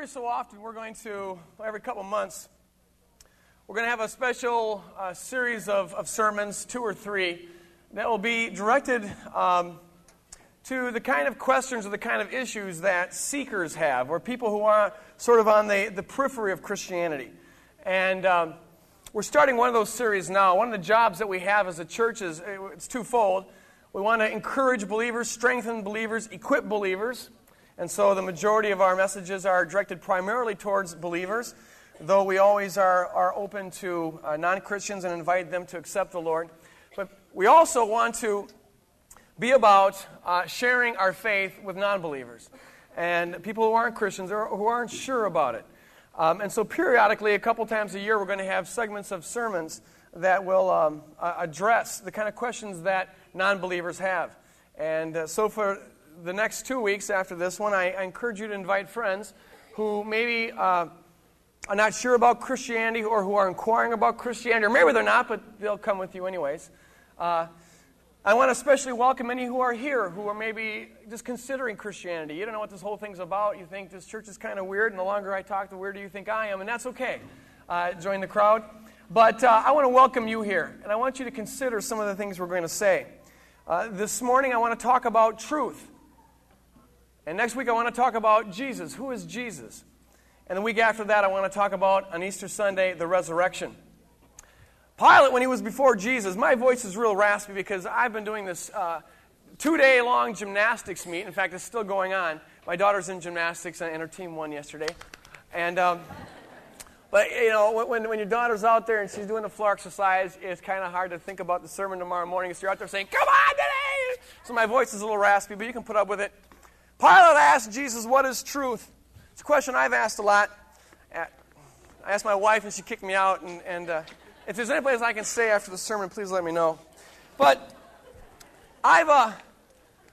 every so often, we're going to, every couple months, we're going to have a special uh, series of, of sermons, two or three, that will be directed um, to the kind of questions or the kind of issues that seekers have, or people who are sort of on the, the periphery of Christianity. And um, we're starting one of those series now. One of the jobs that we have as a church is it's twofold. We want to encourage believers, strengthen believers, equip believers. And so the majority of our messages are directed primarily towards believers though we always are, are open to uh, non Christians and invite them to accept the Lord. But we also want to be about uh, sharing our faith with non believers and people who aren't Christians or who aren't sure about it. Um, and so, periodically, a couple times a year, we're going to have segments of sermons that will um, address the kind of questions that non believers have. And uh, so, for the next two weeks after this one, I, I, encourage you to invite friends who maybe uh, are not sure about Christianity or who are inquiring about Christianity, or maybe they're not, but they'll come with you anyways. Uh, I want to especially welcome any who are here who are maybe just considering Christianity. You don't know what this whole thing's about. You think this church is kind of weird, and the longer I talk, the weirder you think I am, and that's okay. Uh, join the crowd. But uh, I want to welcome you here, and I want you to consider some of the things we're going to say. Uh, this morning, I want to talk about truth. And next week, I want to talk about Jesus. Who is Jesus? And the week after that, I want to talk about on Easter Sunday, the resurrection. Pilate, when he was before Jesus, my voice is real raspy because I've been doing this uh, two day long gymnastics meet. In fact, it's still going on. My daughter's in gymnastics and her team won yesterday. And, um, but, you know, when, when your daughter's out there and she's doing the floor exercise, it's kind of hard to think about the sermon tomorrow morning. So you're out there saying, Come on today! So my voice is a little raspy, but you can put up with it. Pilate asked Jesus, What is truth? It's a question I've asked a lot. I asked my wife, and she kicked me out. And, and uh, if there's any place I can stay after the sermon, please let me know. But I've, uh,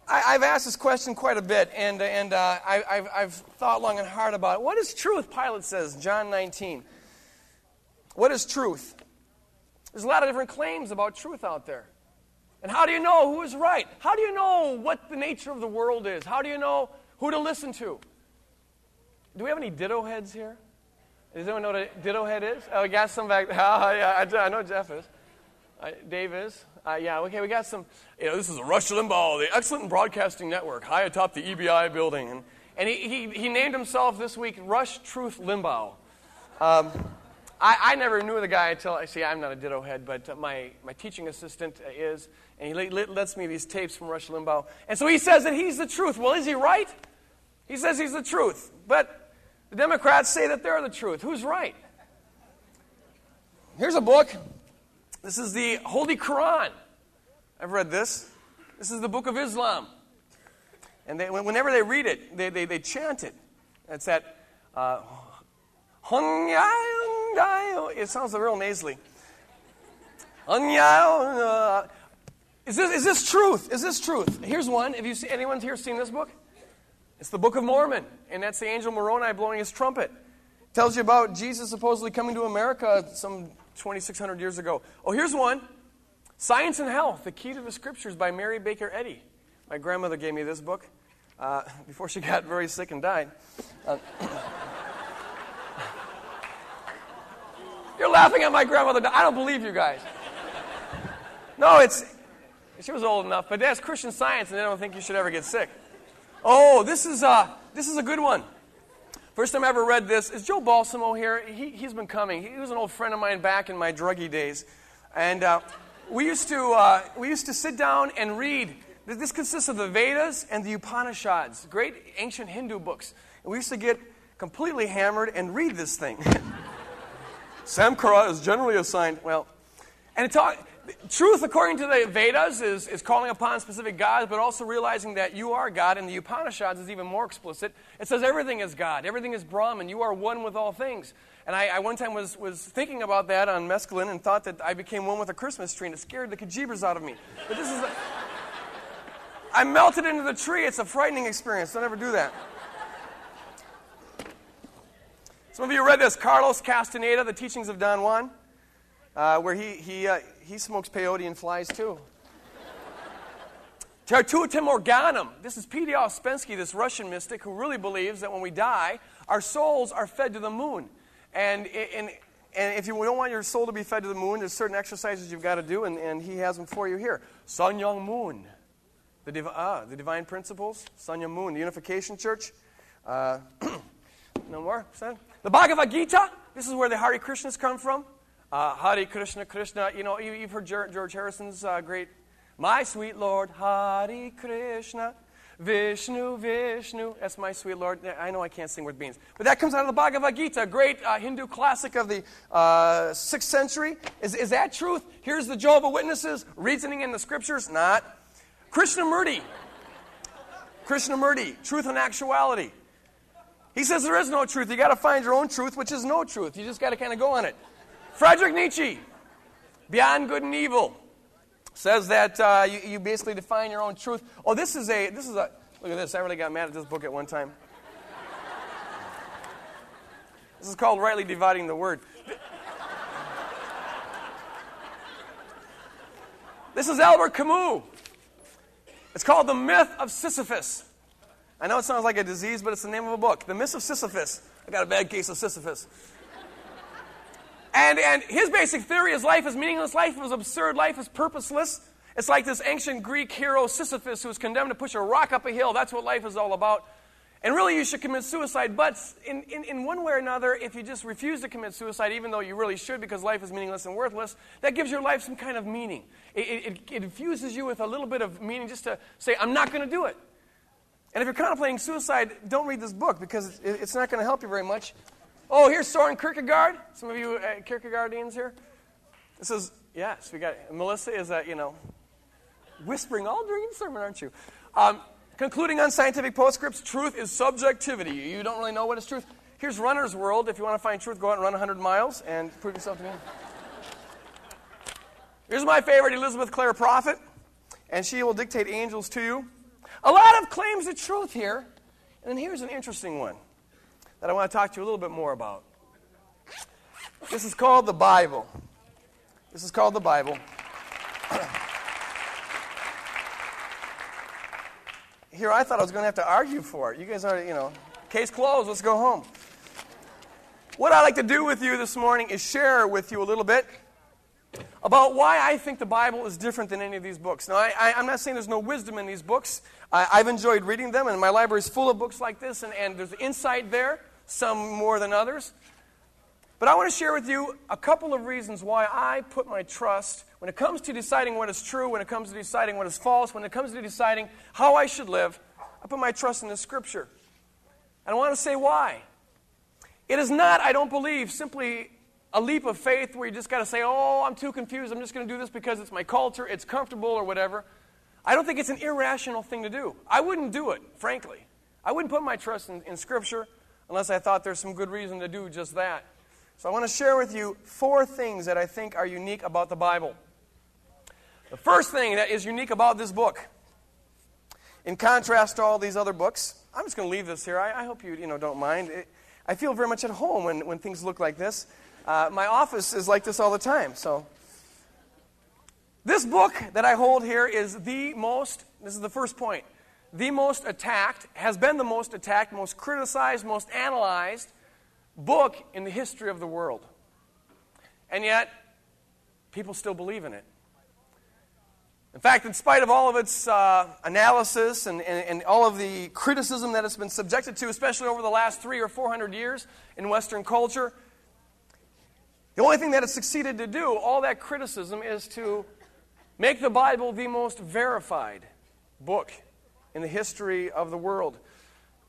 I, have asked this question quite a bit, and, and uh, I, have I've thought long and hard about it. What is truth? Pilate says, John 19. What is truth? There's a lot of different claims about truth out there. And how do you know who is right? How do you know what the nature of the world is? How do you know who to listen to? Do we have any ditto heads here? Does anyone know what a ditto head is? Oh, we got some back. there. Oh, yeah, I, know Jeff is. Uh, Dave is. Uh, yeah, okay, we got some. You know, this is Rush Limbaugh, the Excellent Broadcasting Network, high atop the EBI building. And, and he, he, he named himself this week Rush Truth Limbaugh. Um, I, I never knew the guy until I see I'm not a ditto head, but uh, my, my teaching assistant is, and he lets me these tapes from Rush Limbaugh. And so he says that he's the truth. Well, is he right? He says he's the truth. But the Democrats say that they're the truth. Who's right? Here's a book. This is the Holy Quran. I've read this. This is the Book of Islam. And they, whenever they read it, they, they, they chant it. It's that. Uh, it sounds a real nasally. Is this, is this truth? Is this truth? Here's one. Have you seen, anyone here seen this book? It's the Book of Mormon, and that's the angel Moroni blowing his trumpet. Tells you about Jesus supposedly coming to America some 2,600 years ago. Oh, here's one Science and Health, The Key to the Scriptures by Mary Baker Eddy. My grandmother gave me this book uh, before she got very sick and died. Uh, you're laughing at my grandmother. I don't believe you guys. No, it's. She was old enough, but that's Christian science, and they don't think you should ever get sick. Oh, this is, uh, this is a good one. First time I ever read this is Joe Balsamo here. He, he's been coming. He was an old friend of mine back in my druggy days. And uh, we, used to, uh, we used to sit down and read. This consists of the Vedas and the Upanishads, great ancient Hindu books. And we used to get completely hammered and read this thing. Samkara is generally assigned, well, and it talk, truth, according to the Vedas, is, is calling upon specific gods, but also realizing that you are God. And the Upanishads is even more explicit. It says everything is God, everything is Brahman, you are one with all things. And I, I one time was, was thinking about that on mescaline and thought that I became one with a Christmas tree, and it scared the kajibers out of me. But this is. A, I melted into the tree. It's a frightening experience. Don't ever do that. Some of you read this Carlos Castaneda, The Teachings of Don Juan, uh, where he, he, uh, he smokes peyote and flies too. Tetragrammaton. This is P.D. Ouspensky, this Russian mystic who really believes that when we die, our souls are fed to the moon. And, and, and if you don't want your soul to be fed to the moon, there's certain exercises you've got to do, and, and he has them for you here. Sun Myung Moon, the, div- ah, the divine principles, Sun Myung Moon, the Unification Church. Uh, no more? The Bhagavad Gita, this is where the Hare Krishnas come from. Uh, Hare Krishna, Krishna, you know, you've heard George Harrison's uh, great my sweet Lord, Hare Krishna, Vishnu, Vishnu. That's my sweet Lord. I know I can't sing with beans. But that comes out of the Bhagavad Gita, a great uh, Hindu classic of the uh, 6th century. Is, is that truth? Here's the Jehovah Witnesses reasoning in the scriptures. Not. Krishnamurti. Krishnamurti, truth and actuality. He says there is no truth. You got to find your own truth, which is no truth. You just got to kind of go on it. Frederick Nietzsche, Beyond Good and Evil says that uh, you, you basically define your own truth. Oh, this is a this is a look at this. I really got mad at this book at one time. This is called rightly dividing the word. This is Albert Camus. It's called The Myth of Sisyphus. I know it sounds like a disease, but it's the name of a book. The Myth of Sisyphus. I got a bad case of Sisyphus. And, and his basic theory is life is meaningless, life is absurd, life is purposeless. It's like this ancient Greek hero Sisyphus who was condemned to push a rock up a hill. That's what life is all about. And really, you should commit suicide. But in, in, in, one way or another, if you just refuse to commit suicide, even though you really should because life is meaningless and worthless, that gives your life some kind of meaning. It, it, it infuses you with a little bit of meaning just to say, I'm not going to do it. And if you're contemplating suicide, don't read this book because it's not going to help you very much. Oh, here's Soren Kierkegaard. Some of you uh, Kierkegaardians here. This is, yes, we got, Melissa is, uh, you know, whispering all during the sermon, aren't you? Um, concluding unscientific postscripts, truth is subjectivity. You don't really know what is truth. Here's Runner's World. If you want to find truth, go out and run 100 miles and prove yourself to me. Here's my favorite, Elizabeth Clare Prophet, and she will dictate angels to you. A lot of claims of truth here, and then here's an interesting one that I want to talk to you a little bit more about. This is called the Bible. This is called the Bible. Here, I thought I was going to have to argue for it. You guys are, you know, case closed, let's go home. What I'd like to do with you this morning is share with you a little bit about why I think the Bible is different than any of these books. Now, I, am not saying there's no wisdom in these books. I, have enjoyed reading them, and my library is full of books like this, and, and there's insight there, some more than others. But I want to share with you a couple of reasons why I put my trust when it comes to deciding what is true, when it comes to deciding what is false, when it comes to deciding how I should live. I put my trust in the Scripture. And I want to say why. It is not, I don't believe, simply a leap of faith where you just got to say, oh, I'm too confused. I'm just going to do this because it's my culture, it's comfortable, or whatever. I don't think it's an irrational thing to do. I wouldn't do it, frankly. I wouldn't put my trust in, in Scripture unless I thought there's some good reason to do just that. So I want to share with you four things that I think are unique about the Bible. The first thing that is unique about this book, in contrast to all these other books, I'm just going to leave this here. I, I hope you, you know, don't mind. It, I feel very much at home when, when things look like this. Uh, my office is like this all the time, so this book that I hold here is the most, this is the first point, the most attacked, has been the most attacked, most criticized, most analyzed book in the history of the world. And yet, people still believe in it. In fact, in spite of all of its uh, analysis and, and, and, all of the criticism that it's been subjected to, especially over the last three or four hundred years in Western culture, the only thing that it's succeeded to do, all that criticism, is to Make the Bible the most verified book in the history of the world.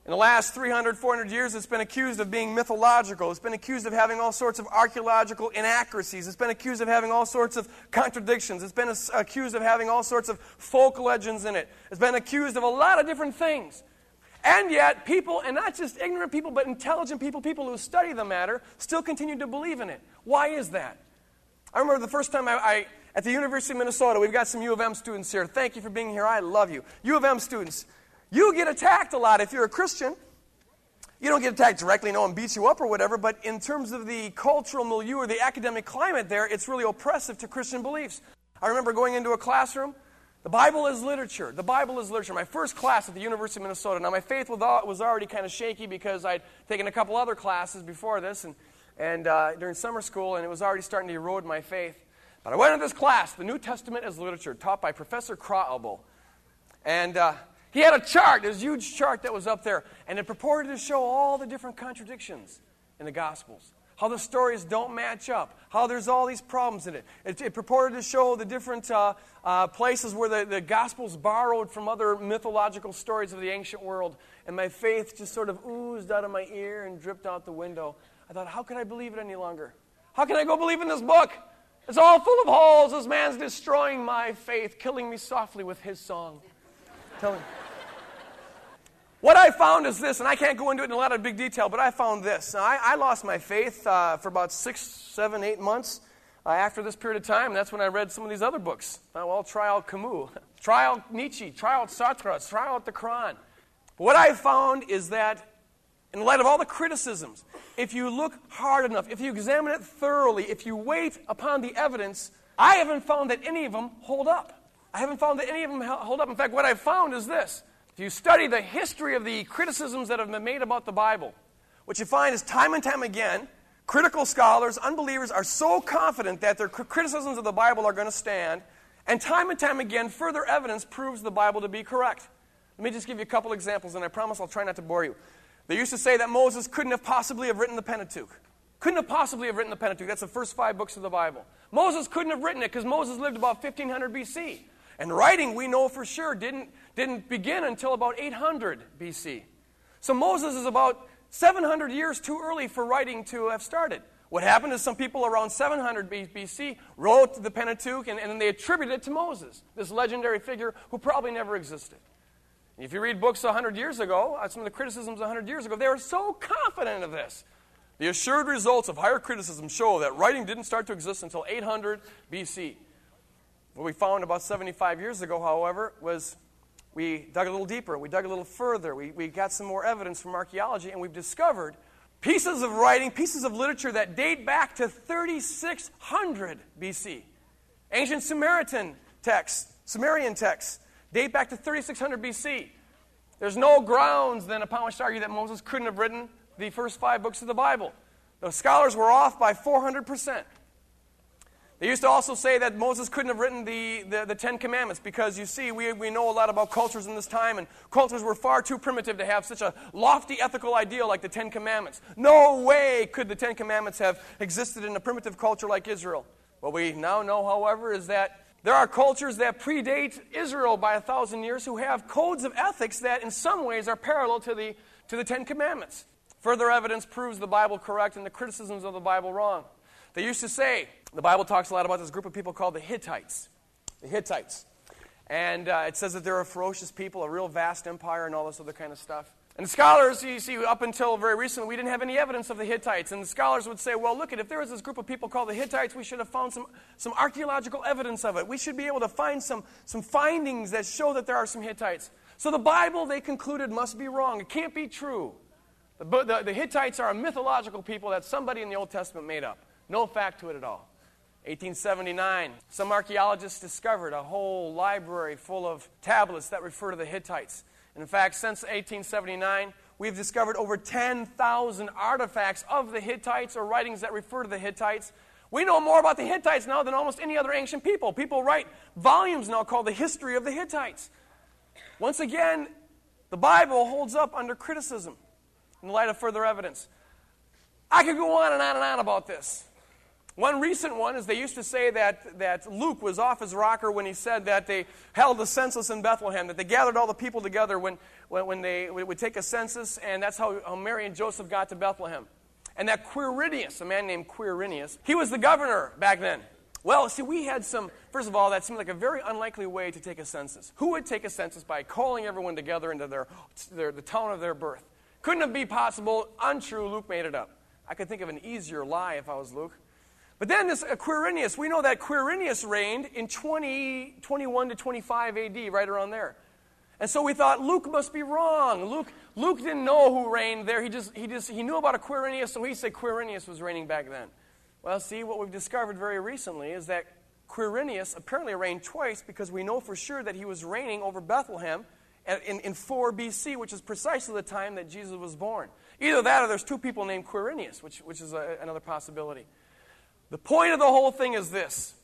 In the last 300, 400 years, it's been accused of being mythological. It's been accused of having all sorts of archaeological inaccuracies. It's been accused of having all sorts of contradictions. It's been accused of having all sorts of folk legends in it. It's been accused of a lot of different things. And yet, people, and not just ignorant people, but intelligent people, people who study the matter, still continue to believe in it. Why is that? I remember the first time I, I at the University of Minnesota, we've got some U of M students here. Thank you for being here. I love you. U of M students, you get attacked a lot if you're a Christian. You don't get attacked directly, no one beats you up or whatever, but in terms of the cultural milieu or the academic climate there, it's really oppressive to Christian beliefs. I remember going into a classroom. The Bible is literature. The Bible is literature. My first class at the University of Minnesota. Now, my faith was already kind of shaky because I'd taken a couple other classes before this and, and uh, during summer school, and it was already starting to erode my faith. But I went to this class, The New Testament as Literature, taught by Professor Kraubel. And uh, he had a chart, this huge chart that was up there, and it purported to show all the different contradictions in the Gospels how the stories don't match up, how there's all these problems in it. It, it purported to show the different uh, uh, places where the, the Gospels borrowed from other mythological stories of the ancient world, and my faith just sort of oozed out of my ear and dripped out the window. I thought, how can I believe it any longer? How can I go believe in this book? It's all full of holes. This man's destroying my faith, killing me softly with his song. Tell him. What I found is this, and I can't go into it in a lot of big detail, but I found this. Now, I, I, lost my faith uh, for about six, seven, eight months uh, after this period of time, that's when I read some of these other books. Well, try out Camus, try out Nietzsche, try out Sartre, try out the Quran. What I found is that, in light of all the criticisms, if you look hard enough, if you examine it thoroughly, if you wait upon the evidence, I haven't found that any of them hold up. I haven't found that any of them hold up. In fact, what I've found is this if you study the history of the criticisms that have been made about the Bible, what you find is time and time again, critical scholars, unbelievers are so confident that their criticisms of the Bible are going to stand, and time and time again, further evidence proves the Bible to be correct. Let me just give you a couple examples, and I promise I'll try not to bore you. They used to say that Moses couldn't have possibly have written the Pentateuch. Couldn't have possibly have written the Pentateuch. That's the first five books of the Bible. Moses couldn't have written it because Moses lived about 1500 BC. And writing, we know for sure, didn't, didn't begin until about 800 BC. So Moses is about 700 years too early for writing to have started. What happened is some people around 700 BC wrote the Pentateuch and, and then they attributed it to Moses, this legendary figure who probably never existed. And if you read books 100 years ago, uh, some of the criticisms 100 years ago, they were so confident of this. The assured results of higher criticism show that writing didn't start to exist until 800 BC. What we found about 75 years ago, however, was we dug a little deeper, we dug a little further, we, we got some more evidence from archaeology, and we've discovered pieces of writing, pieces of literature that date back to 3600 BC. Ancient Samaritan texts, Sumerian texts, date back to 3600 BC. There's no grounds then upon which to argue that Moses couldn't have written the first five books of the Bible. The scholars were off by 400%. They used to also say that Moses couldn't have written the, the, the, Ten Commandments because, you see, we, we know a lot about cultures in this time, and cultures were far too primitive to have such a lofty ethical ideal like the Ten Commandments. No way could the Ten Commandments have existed in a primitive culture like Israel. What we now know, however, is that there are cultures that predate Israel by a thousand years who have codes of ethics that, in some ways, are parallel to the, to the Ten Commandments. Further evidence proves the Bible correct and the criticisms of the Bible wrong. They used to say, the Bible talks a lot about this group of people called the Hittites. The Hittites. And uh, it says that they're a ferocious people, a real vast empire, and all this other kind of stuff. And scholars, you see, up until very recently, we didn't have any evidence of the Hittites. And the scholars would say, well, look, at if there was this group of people called the Hittites, we should have found some, some archaeological evidence of it. We should be able to find some, some findings that show that there are some Hittites. So the Bible, they concluded, must be wrong. It can't be true. The, the, the Hittites are a mythological people that somebody in the Old Testament made up. No fact to it at all. 1879, some archaeologists discovered a whole library full of tablets that refer to the Hittites. And in fact, since 1879, we've discovered over 10,000 artifacts of the Hittites or writings that refer to the Hittites. We know more about the Hittites now than almost any other ancient people. People write volumes now called The History of the Hittites. Once again, the Bible holds up under criticism in light of further evidence. I could go on and on and on about this. One recent one is they used to say that, that Luke was off his rocker when he said that they held a census in Bethlehem, that they gathered all the people together when, when, when they would take a census, and that's how, how Mary and Joseph got to Bethlehem. And that Quirinius, a man named Quirinius, he was the governor back then. Well, see, we had some, first of all, that seemed like a very unlikely way to take a census. Who would take a census by calling everyone together into their, their, the town of their birth? Couldn't it be possible, untrue, Luke made it up. I could think of an easier lie if I was Luke. But then this Quirinius, we know that Quirinius reigned in 20, 21 to 25 AD, right around there. And so we thought Luke must be wrong. Luke, Luke didn't know who reigned there. He just, he just he knew about a Quirinius, so he said Quirinius was reigning back then. Well, see, what we've discovered very recently is that Quirinius apparently reigned twice because we know for sure that he was reigning over Bethlehem in, in 4 BC, which is precisely the time that Jesus was born. Either that or there's two people named Quirinius, which, which is a, another possibility. The point of the whole thing is this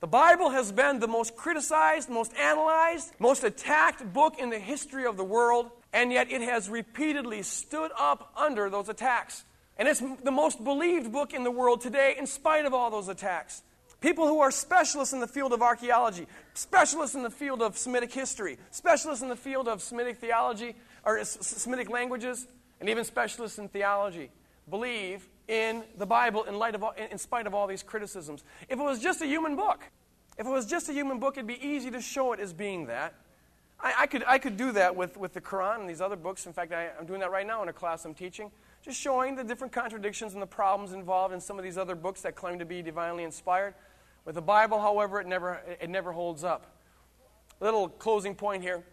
the Bible has been the most criticized, most analyzed, most attacked book in the history of the world, and yet it has repeatedly stood up under those attacks. And it's the most believed book in the world today, in spite of all those attacks. People who are specialists in the field of archaeology, specialists in the field of Semitic history, specialists in the field of Semitic theology, or Semitic languages, and even specialists in theology believe in the Bible in, light of all, in spite of all these criticisms. If it was just a human book, if it was just a human book, it'd be easy to show it as being that. I, I could, I could do that with, with the Quran and these other books. In fact, I, I'm doing that right now in a class I'm teaching, just showing the different contradictions and the problems involved in some of these other books that claim to be divinely inspired. With the Bible, however, it never, it never holds up. Little closing point here.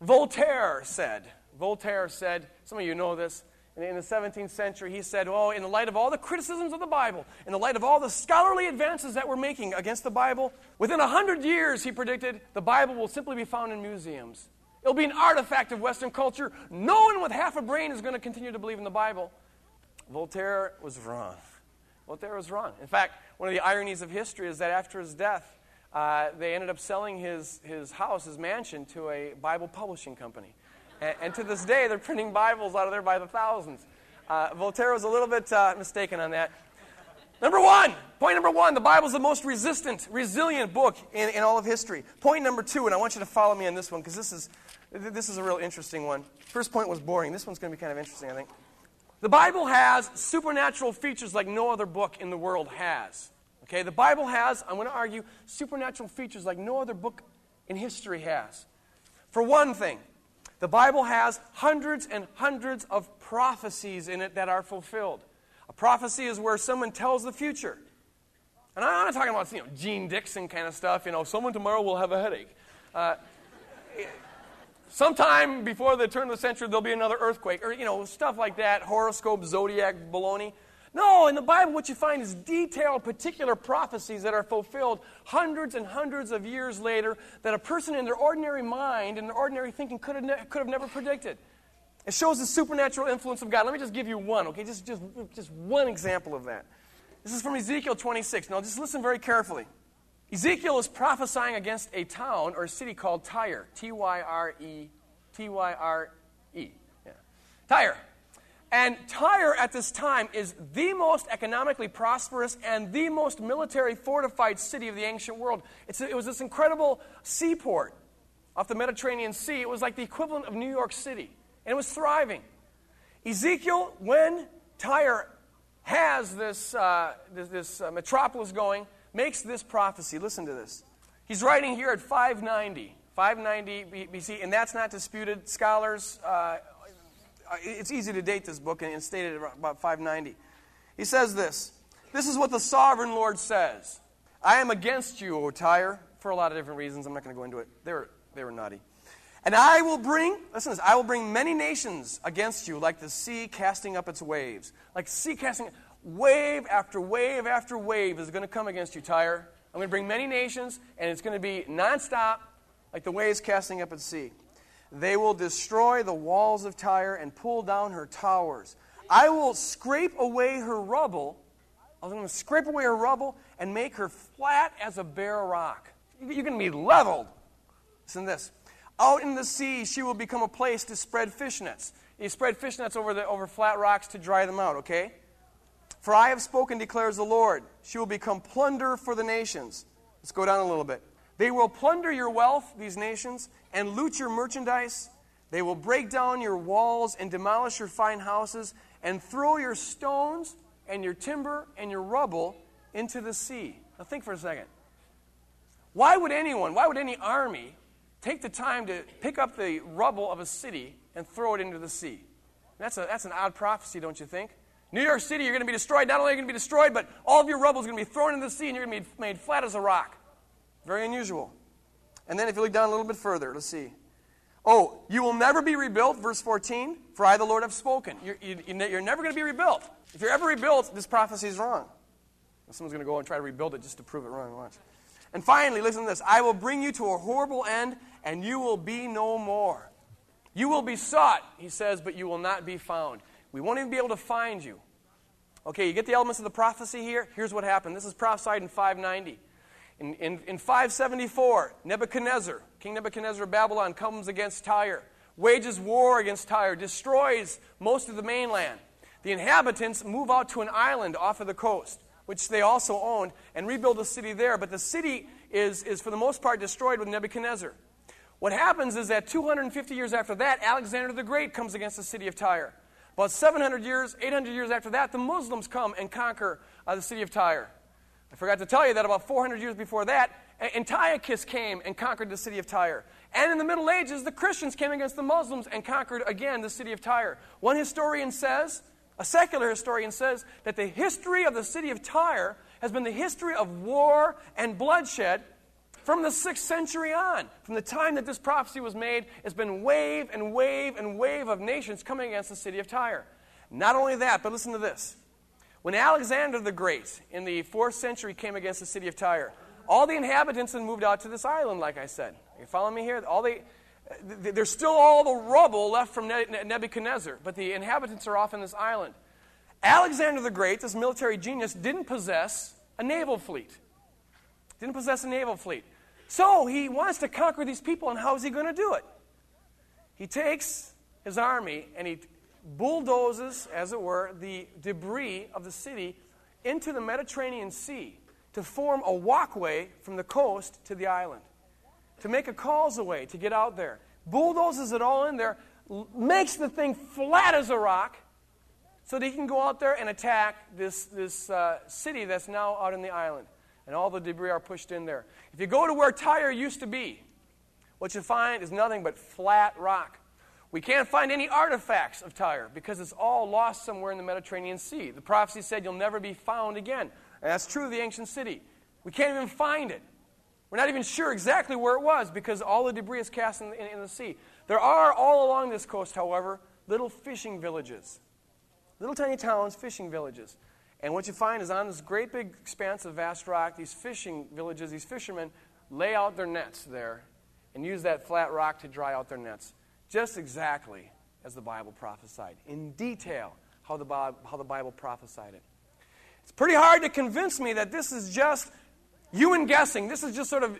Voltaire said, Voltaire said, some of you know this, in the 17th century, he said, Oh, in the light of all the criticisms of the Bible, in the light of all the scholarly advances that we're making against the Bible, within a hundred years, he predicted, the Bible will simply be found in museums. It'll be an artifact of Western culture. No one with half a brain is going to continue to believe in the Bible. Voltaire was wrong. Voltaire was wrong. In fact, one of the ironies of history is that after his death, uh, they ended up selling his, his house, his mansion, to a Bible publishing company. And, and, to this day, they're printing Bibles out of there by the thousands. Uh, Voltaire was a little bit uh, mistaken on that. Number one, point number one, the Bible is the most resistant, resilient book in, in all of history. Point number two, and I want you to follow me on this one because this is, this is a real interesting one. First point was boring. This one's going to be kind of interesting, I think. The Bible has supernatural features like no other book in the world has. Okay, the Bible has, I'm going to argue, supernatural features like no other book in history has. For one thing, the Bible has hundreds and hundreds of prophecies in it that are fulfilled. A prophecy is where someone tells the future. And I'm not talking about you know, Jeane Dixon kind of stuff, you know, someone tomorrow will have a headache. Uh, sometime before the turn of the century, there'll be another earthquake, or, you know, stuff like that, horoscope, zodiac, baloney. No, in the Bible, what you find is detailed, particular prophecies that are fulfilled hundreds and hundreds of years later that a person in their ordinary mind and their ordinary thinking could have, ne- could have never predicted. It shows the supernatural influence of God. Let me just give you one, okay? Just, just, just one example of that. This is from Ezekiel 26. Now, just listen very carefully. Ezekiel is prophesying against a town or a city called Tyre. T Y R E. T Y R E. Yeah. Tyre. And Tyre at this time is the most economically prosperous and the most military fortified city of the ancient world. It's, it was this incredible seaport off the Mediterranean Sea. It was like the equivalent of New York City, and it was thriving. Ezekiel, when Tyre has this, uh, this, this uh, metropolis going, makes this prophecy. Listen to this. He's writing here at 590, 590 BC, and that's not disputed. Scholars uh, it's easy to date this book and state it about 590. He says this This is what the sovereign Lord says I am against you, O Tyre, for a lot of different reasons. I'm not going to go into it. They were, they were naughty. And I will bring, listen this, I will bring many nations against you, like the sea casting up its waves. Like sea casting, wave after wave after wave is going to come against you, Tyre. I'm going to bring many nations, and it's going to be nonstop, like the waves casting up at sea. They will destroy the walls of Tyre and pull down her towers. I will scrape away her rubble. I'm going to scrape away her rubble and make her flat as a bare rock. You're going to be leveled. Listen this. Out in the sea, she will become a place to spread fish nets. You spread fish nets over, the, over flat rocks to dry them out, okay? For I have spoken, declares the Lord. She will become plunder for the nations. Let's go down a little bit. They will plunder your wealth, these nations, and loot your merchandise. They will break down your walls and demolish your fine houses and throw your stones and your timber and your rubble into the sea. Now, think for a second. Why would anyone, why would any army take the time to pick up the rubble of a city and throw it into the sea? That's, a, that's an odd prophecy, don't you think? New York City, you're going to be destroyed. Not only are you going to be destroyed, but all of your rubble is going to be thrown into the sea and you're going to be made flat as a rock. Very unusual. And then if you look down a little bit further, let's see. Oh, you will never be rebuilt, verse 14, for I, the Lord, have spoken. You're, you, are never going to be rebuilt. If you're ever rebuilt, this prophecy is wrong. Someone's going to go and try to rebuild it just to prove it wrong. Watch. And finally, listen to this I will bring you to a horrible end, and you will be no more. You will be sought, he says, but you will not be found. We won't even be able to find you. Okay, you get the elements of the prophecy here? Here's what happened. This is prophesied in 590. In, in, in 574, Nebuchadnezzar, King Nebuchadnezzar of Babylon, comes against Tyre, wages war against Tyre, destroys most of the mainland. The inhabitants move out to an island off of the coast, which they also owned, and rebuild a city there. But the city is, is for the most part, destroyed with Nebuchadnezzar. What happens is that 250 years after that, Alexander the Great comes against the city of Tyre. About 700 years, 800 years after that, the Muslims come and conquer uh, the city of Tyre. I forgot to tell you that about 400 years before that, Antiochus came and conquered the city of Tyre. And in the Middle Ages, the Christians came against the Muslims and conquered again the city of Tyre. One historian says, a secular historian says, that the history of the city of Tyre has been the history of war and bloodshed from the 6th century on. From the time that this prophecy was made, it's been wave and wave and wave of nations coming against the city of Tyre. Not only that, but listen to this. When Alexander the Great in the 4th century came against the city of Tyre, all the inhabitants had moved out to this island, like I said. You following me here? All the, there's still all the rubble left from Nebuchadnezzar, but the inhabitants are off in this island. Alexander the Great, this military genius, didn't possess a naval fleet. Didn't possess a naval fleet. So he wants to conquer these people, and how is he going to do it? He takes his army and he bulldozes, as it were, the debris of the city into the Mediterranean Sea to form a walkway from the coast to the island, to make a causeway to get out there. Bulldozes it all in there, makes the thing flat as a rock so that he can go out there and attack this, this uh, city that's now out in the island. And all the debris are pushed in there. If you go to where Tyre used to be, what you find is nothing but flat rock. We can't find any artifacts of Tyre because it's all lost somewhere in the Mediterranean Sea. The prophecy said you'll never be found again. And that's true of the ancient city. We can't even find it. We're not even sure exactly where it was because all the debris is cast in, in, in the sea. There are all along this coast, however, little fishing villages. Little tiny towns, fishing villages. And what you find is on this great big expanse of vast rock, these fishing villages, these fishermen lay out their nets there and use that flat rock to dry out their nets just exactly as the Bible prophesied, in detail how the, Bible, how the Bible prophesied it. It's pretty hard to convince me that this is just human guessing. This is just sort of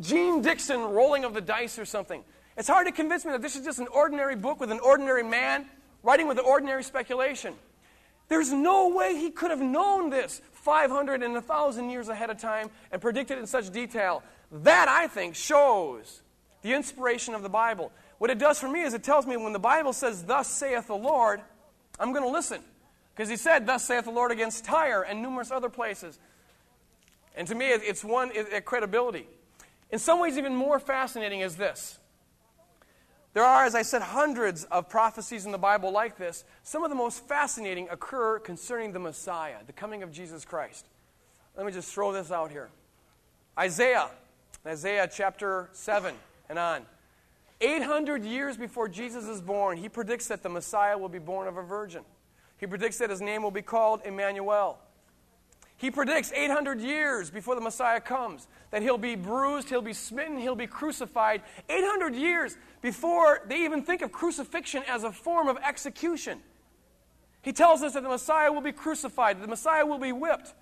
Jeane Dixon rolling of the dice or something. It's hard to convince me that this is just an ordinary book with an ordinary man writing with an ordinary speculation. There's no way he could have known this 500 and 1,000 years ahead of time and predicted in such detail. That, I think, shows the inspiration of the Bible. What it does for me is it tells me when the Bible says, Thus saith the Lord, I'm going to listen. Because he said, Thus saith the Lord against Tyre and numerous other places. And to me, it's one, it, credibility. In some ways, even more fascinating is this. There are, as I said, hundreds of prophecies in the Bible like this. Some of the most fascinating occur concerning the Messiah, the coming of Jesus Christ. Let me just throw this out here Isaiah, Isaiah chapter 7 and on. 800 years before Jesus is born, he predicts that the Messiah will be born of a virgin. He predicts that his name will be called Emmanuel. He predicts 800 years before the Messiah comes that he'll be bruised, he'll be smitten, he'll be crucified. 800 years before they even think of crucifixion as a form of execution. He tells us that the Messiah will be crucified, the Messiah will be whipped.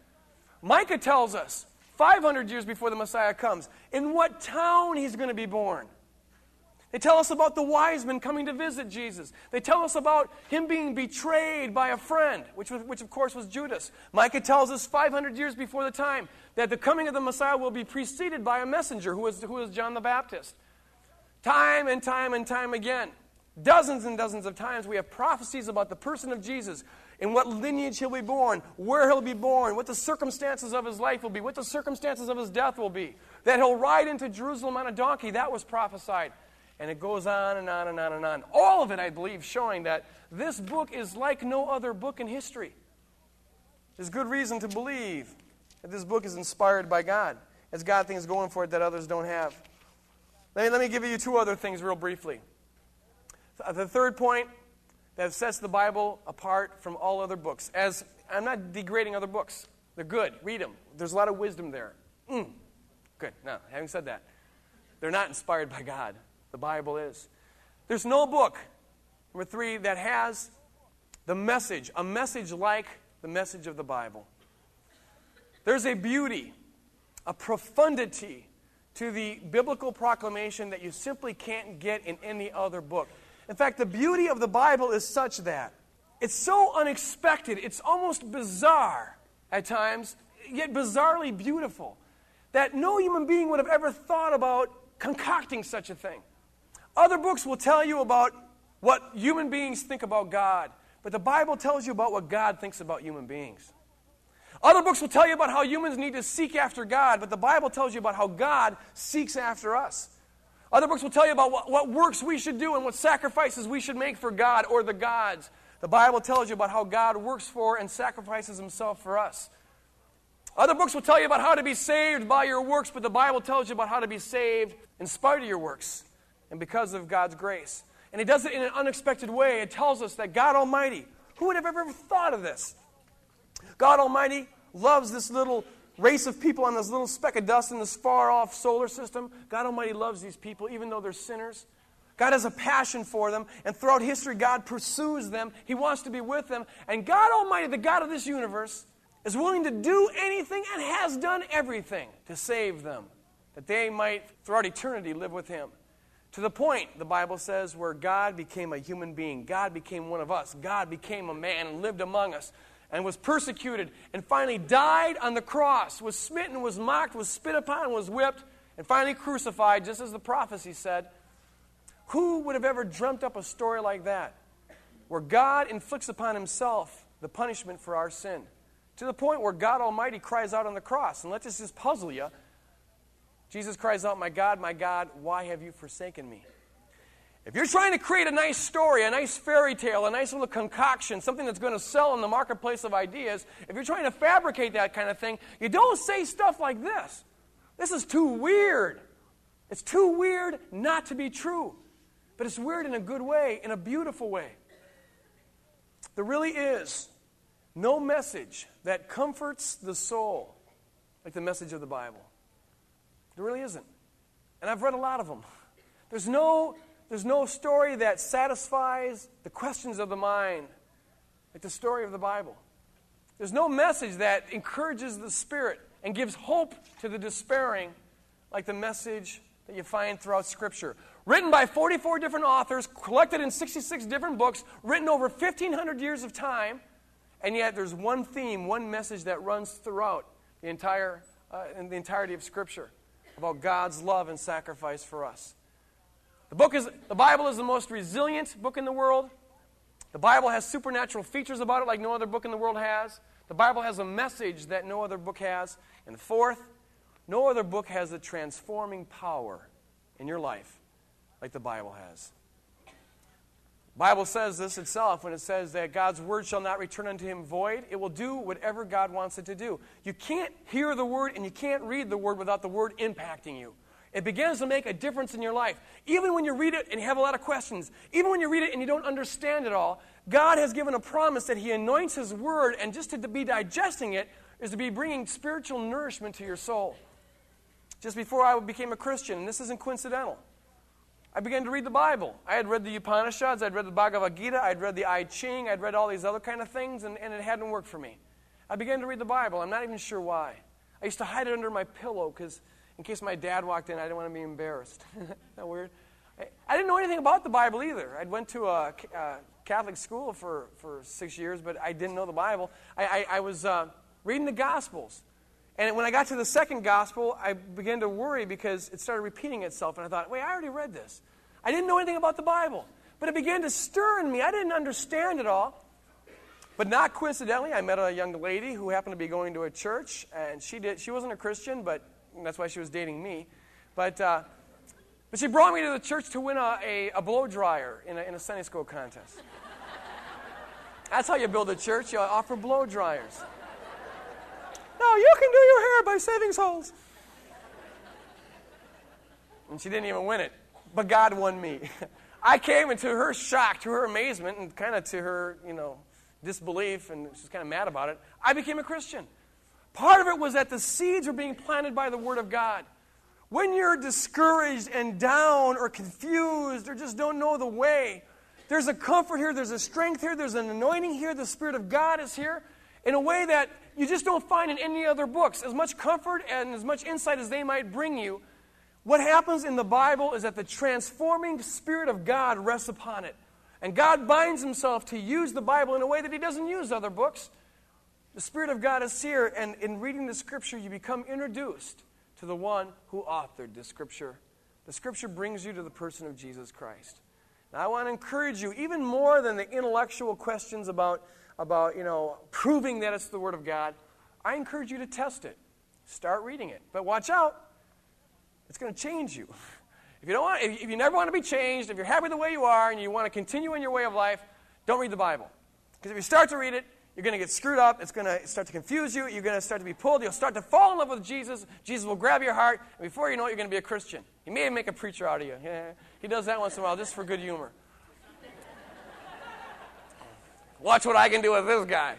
Micah tells us 500 years before the Messiah comes in what town he's going to be born. They tell us about the wise men coming to visit Jesus. They tell us about him being betrayed by a friend, which, was, which of course was Judas. Micah tells us 500 years before the time that the coming of the Messiah will be preceded by a messenger who is, who is John the Baptist. Time and time and time again, dozens and dozens of times, we have prophecies about the person of Jesus, in what lineage he'll be born, where he'll be born, what the circumstances of his life will be, what the circumstances of his death will be. That he'll ride into Jerusalem on a donkey, that was prophesied. And it goes on and on and on and on. All of it, I believe, showing that this book is like no other book in history. There's good reason to believe that this book is inspired by God. It's got things going for it that others don't have. Let me, let me give you two other things real briefly. The third point that sets the Bible apart from all other books, as I'm not degrading other books, they're good. Read them. There's a lot of wisdom there. Mm. Good. Now, having said that, they're not inspired by God. The Bible is. There's no book, number three, that has the message, a message like the message of the Bible. There's a beauty, a profundity to the biblical proclamation that you simply can't get in any other book. In fact, the beauty of the Bible is such that it's so unexpected, it's almost bizarre at times, yet bizarrely beautiful, that no human being would have ever thought about concocting such a thing. Other books will tell you about what human beings think about God, but the Bible tells you about what God thinks about human beings. Other books will tell you about how humans need to seek after God, but the Bible tells you about how God seeks after us. Other books will tell you about what, what works we should do and what sacrifices we should make for God or the gods. The Bible tells you about how God works for and sacrifices himself for us. Other books will tell you about how to be saved by your works, but the Bible tells you about how to be saved in spite of your works and because of God's grace. And He does it in an unexpected way. It tells us that God Almighty, who would have ever thought of this? God Almighty loves this little race of people on this little speck of dust in this far off solar system. God Almighty loves these people, even though they're sinners. God has a passion for them, and throughout history, God pursues them. He wants to be with them. And God Almighty, the God of this universe, is willing to do anything and has done everything to save them, that they might, throughout eternity, live with Him. To the point, the Bible says, where God became a human being. God became one of us. God became a man and lived among us and was persecuted and finally died on the cross, was smitten, was mocked, was spit upon, was whipped, and finally crucified, just as the prophecy said. Who would have ever dreamt up a story like that? Where God inflicts upon himself the punishment for our sin. To the point where God Almighty cries out on the cross. And let this just puzzle you. Jesus cries out, My God, my God, why have you forsaken me? If you're trying to create a nice story, a nice fairy tale, a nice little concoction, something that's going to sell in the marketplace of ideas, if you're trying to fabricate that kind of thing, you don't say stuff like this. This is too weird. It's too weird not to be true. But it's weird in a good way, in a beautiful way. There really is no message that comforts the soul like the message of the Bible. There really isn't. And I've read a lot of them. There's no there's no story that satisfies the questions of the mind like the story of the Bible. There's no message that encourages the spirit and gives hope to the despairing like the message that you find throughout Scripture. Written by 44 different authors, collected in 66 different books, written over 1,500 years of time, and yet there's one theme, one message that runs throughout the entire, uh, the entirety of Scripture about God's love and sacrifice for us. The book is the Bible is the most resilient book in the world. The Bible has supernatural features about it like no other book in the world has. The Bible has a message that no other book has. And fourth, no other book has the transforming power in your life like the Bible has. Bible says this itself when it says that God's word shall not return unto him void. It will do whatever God wants it to do. You can't hear the word and you can't read the word without the word impacting you. It begins to make a difference in your life. Even when you read it and you have a lot of questions, even when you read it and you don't understand it all, God has given a promise that He anoints His Word, and just to be digesting it is to be bringing spiritual nourishment to your soul. Just before I became a Christian, and this isn't coincidental, I began to read the Bible. I had read the Upanishads, I'd read the Bhagavad Gita, I'd read the I Ching, I'd read all these other kind of things, and, and it hadn't worked for me. I began to read the Bible. I'm not even sure why. I used to hide it under my pillow because in case my dad walked in, I didn't want to be embarrassed. That weird? I, I, didn't know anything about the Bible either. I went to a, a, Catholic school for, for six years, but I didn't know the Bible. I, I, I was uh, reading the Gospels. And when I got to the second Gospel, I began to worry because it started repeating itself. And I thought, wait, I already read this. I didn't know anything about the Bible. But it began to stir in me. I didn't understand it all. But not coincidentally, I met a young lady who happened to be going to a church, and she did. She wasn't a Christian, but that's why she was dating me. But, uh, but she brought me to the church to win a, a, a blow dryer in a, in a Sunday school contest. That's how you build a church. You offer blow dryers. No, you can do your hair by savings holes. And she didn't even win it. But God won me. I came, and to her shock, to her amazement, and kind of to her, you know, disbelief, and she's kind of mad about it, I became a Christian. Part of it was that the seeds were being planted by the Word of God. when you're discouraged and down or confused or just don't know the way, there's a comfort here, there's a strength here, there's an anointing here, the Spirit of God is here in a way that you just don't find in any other books. As much comfort and as much insight as they might bring you, what happens in the Bible is that the transforming Spirit of God rests upon it. And God binds himself to use the Bible in a way that he doesn't use other books. The Spirit of God is here, and in reading the Scripture, you become introduced to the one who authored the Scripture. The Scripture brings you to the person of Jesus Christ. Now, I want to encourage you, even more than the intellectual questions about, about you know, proving that it's the Word of God, I encourage you to test it. Start reading it. But watch out, it's going to change you. If you, don't want, if you never want to be changed, if you're happy the way you are and you want to continue in your way of life, don't read the Bible. Because if you start to read it, you're going to get screwed up. It's going to start to confuse you. You're going to start to be pulled. You'll start to fall in love with Jesus. Jesus will grab your heart. And before you know it, you're going to be a Christian. He may even make a preacher out of you. He does that once in a while just for good humor. Watch what I can do with this guy.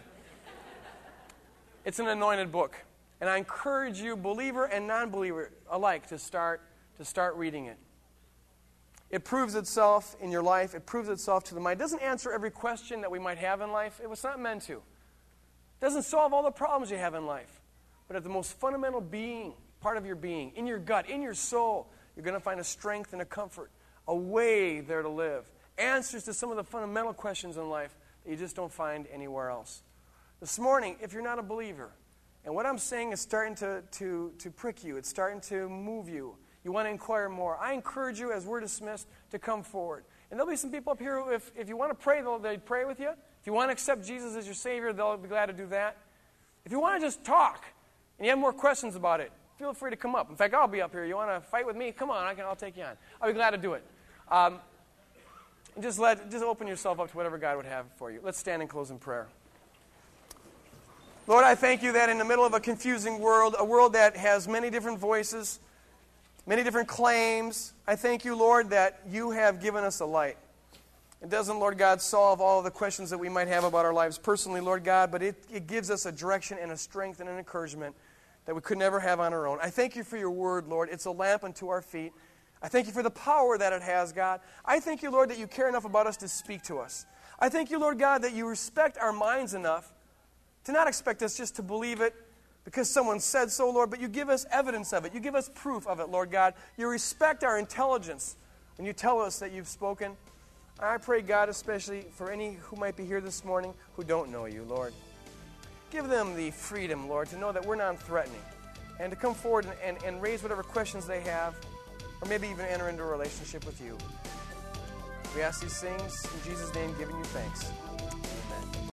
It's an anointed book. And I encourage you, believer and non believer alike, to start, to start reading it. It proves itself in your life. It proves itself to the mind. It doesn't answer every question that we might have in life. It was not meant to. It doesn't solve all the problems you have in life. But at the most fundamental being, part of your being, in your gut, in your soul, you're going to find a strength and a comfort, a way there to live. Answers to some of the fundamental questions in life you just don't find anywhere else. This morning, if you're not a believer, and what I'm saying is starting to, to, to prick you, it's starting to move you, you want to inquire more, I encourage you, as we're dismissed, to come forward. And there'll be some people up here who, if, if you want to pray, they'll they pray with you. If you want to accept Jesus as your Savior, they'll be glad to do that. If you want to just talk and you have more questions about it, feel free to come up. In fact, I'll be up here. You want to fight with me? Come on, I can, I'll take you on. I'll be glad to do it. Um, and just, let, just open yourself up to whatever God would have for you. Let's stand and close in prayer. Lord, I thank you that in the middle of a confusing world, a world that has many different voices, many different claims. I thank you, Lord, that you have given us a light. It doesn't, Lord God, solve all the questions that we might have about our lives personally, Lord God, but it, it gives us a direction and a strength and an encouragement that we could never have on our own. I thank you for your word, Lord. It's a lamp unto our feet. I thank you for the power that it has, God. I thank you, Lord, that you care enough about us to speak to us. I thank you, Lord God, that you respect our minds enough to not expect us just to believe it because someone said so, Lord, but you give us evidence of it. You give us proof of it, Lord God. You respect our intelligence when you tell us that you've spoken. I pray, God, especially for any who might be here this morning who don't know you, Lord. Give them the freedom, Lord, to know that we're non threatening and to come forward and, and, and raise whatever questions they have or maybe even enter into a relationship with you. We ask these things in Jesus' name, giving you thanks.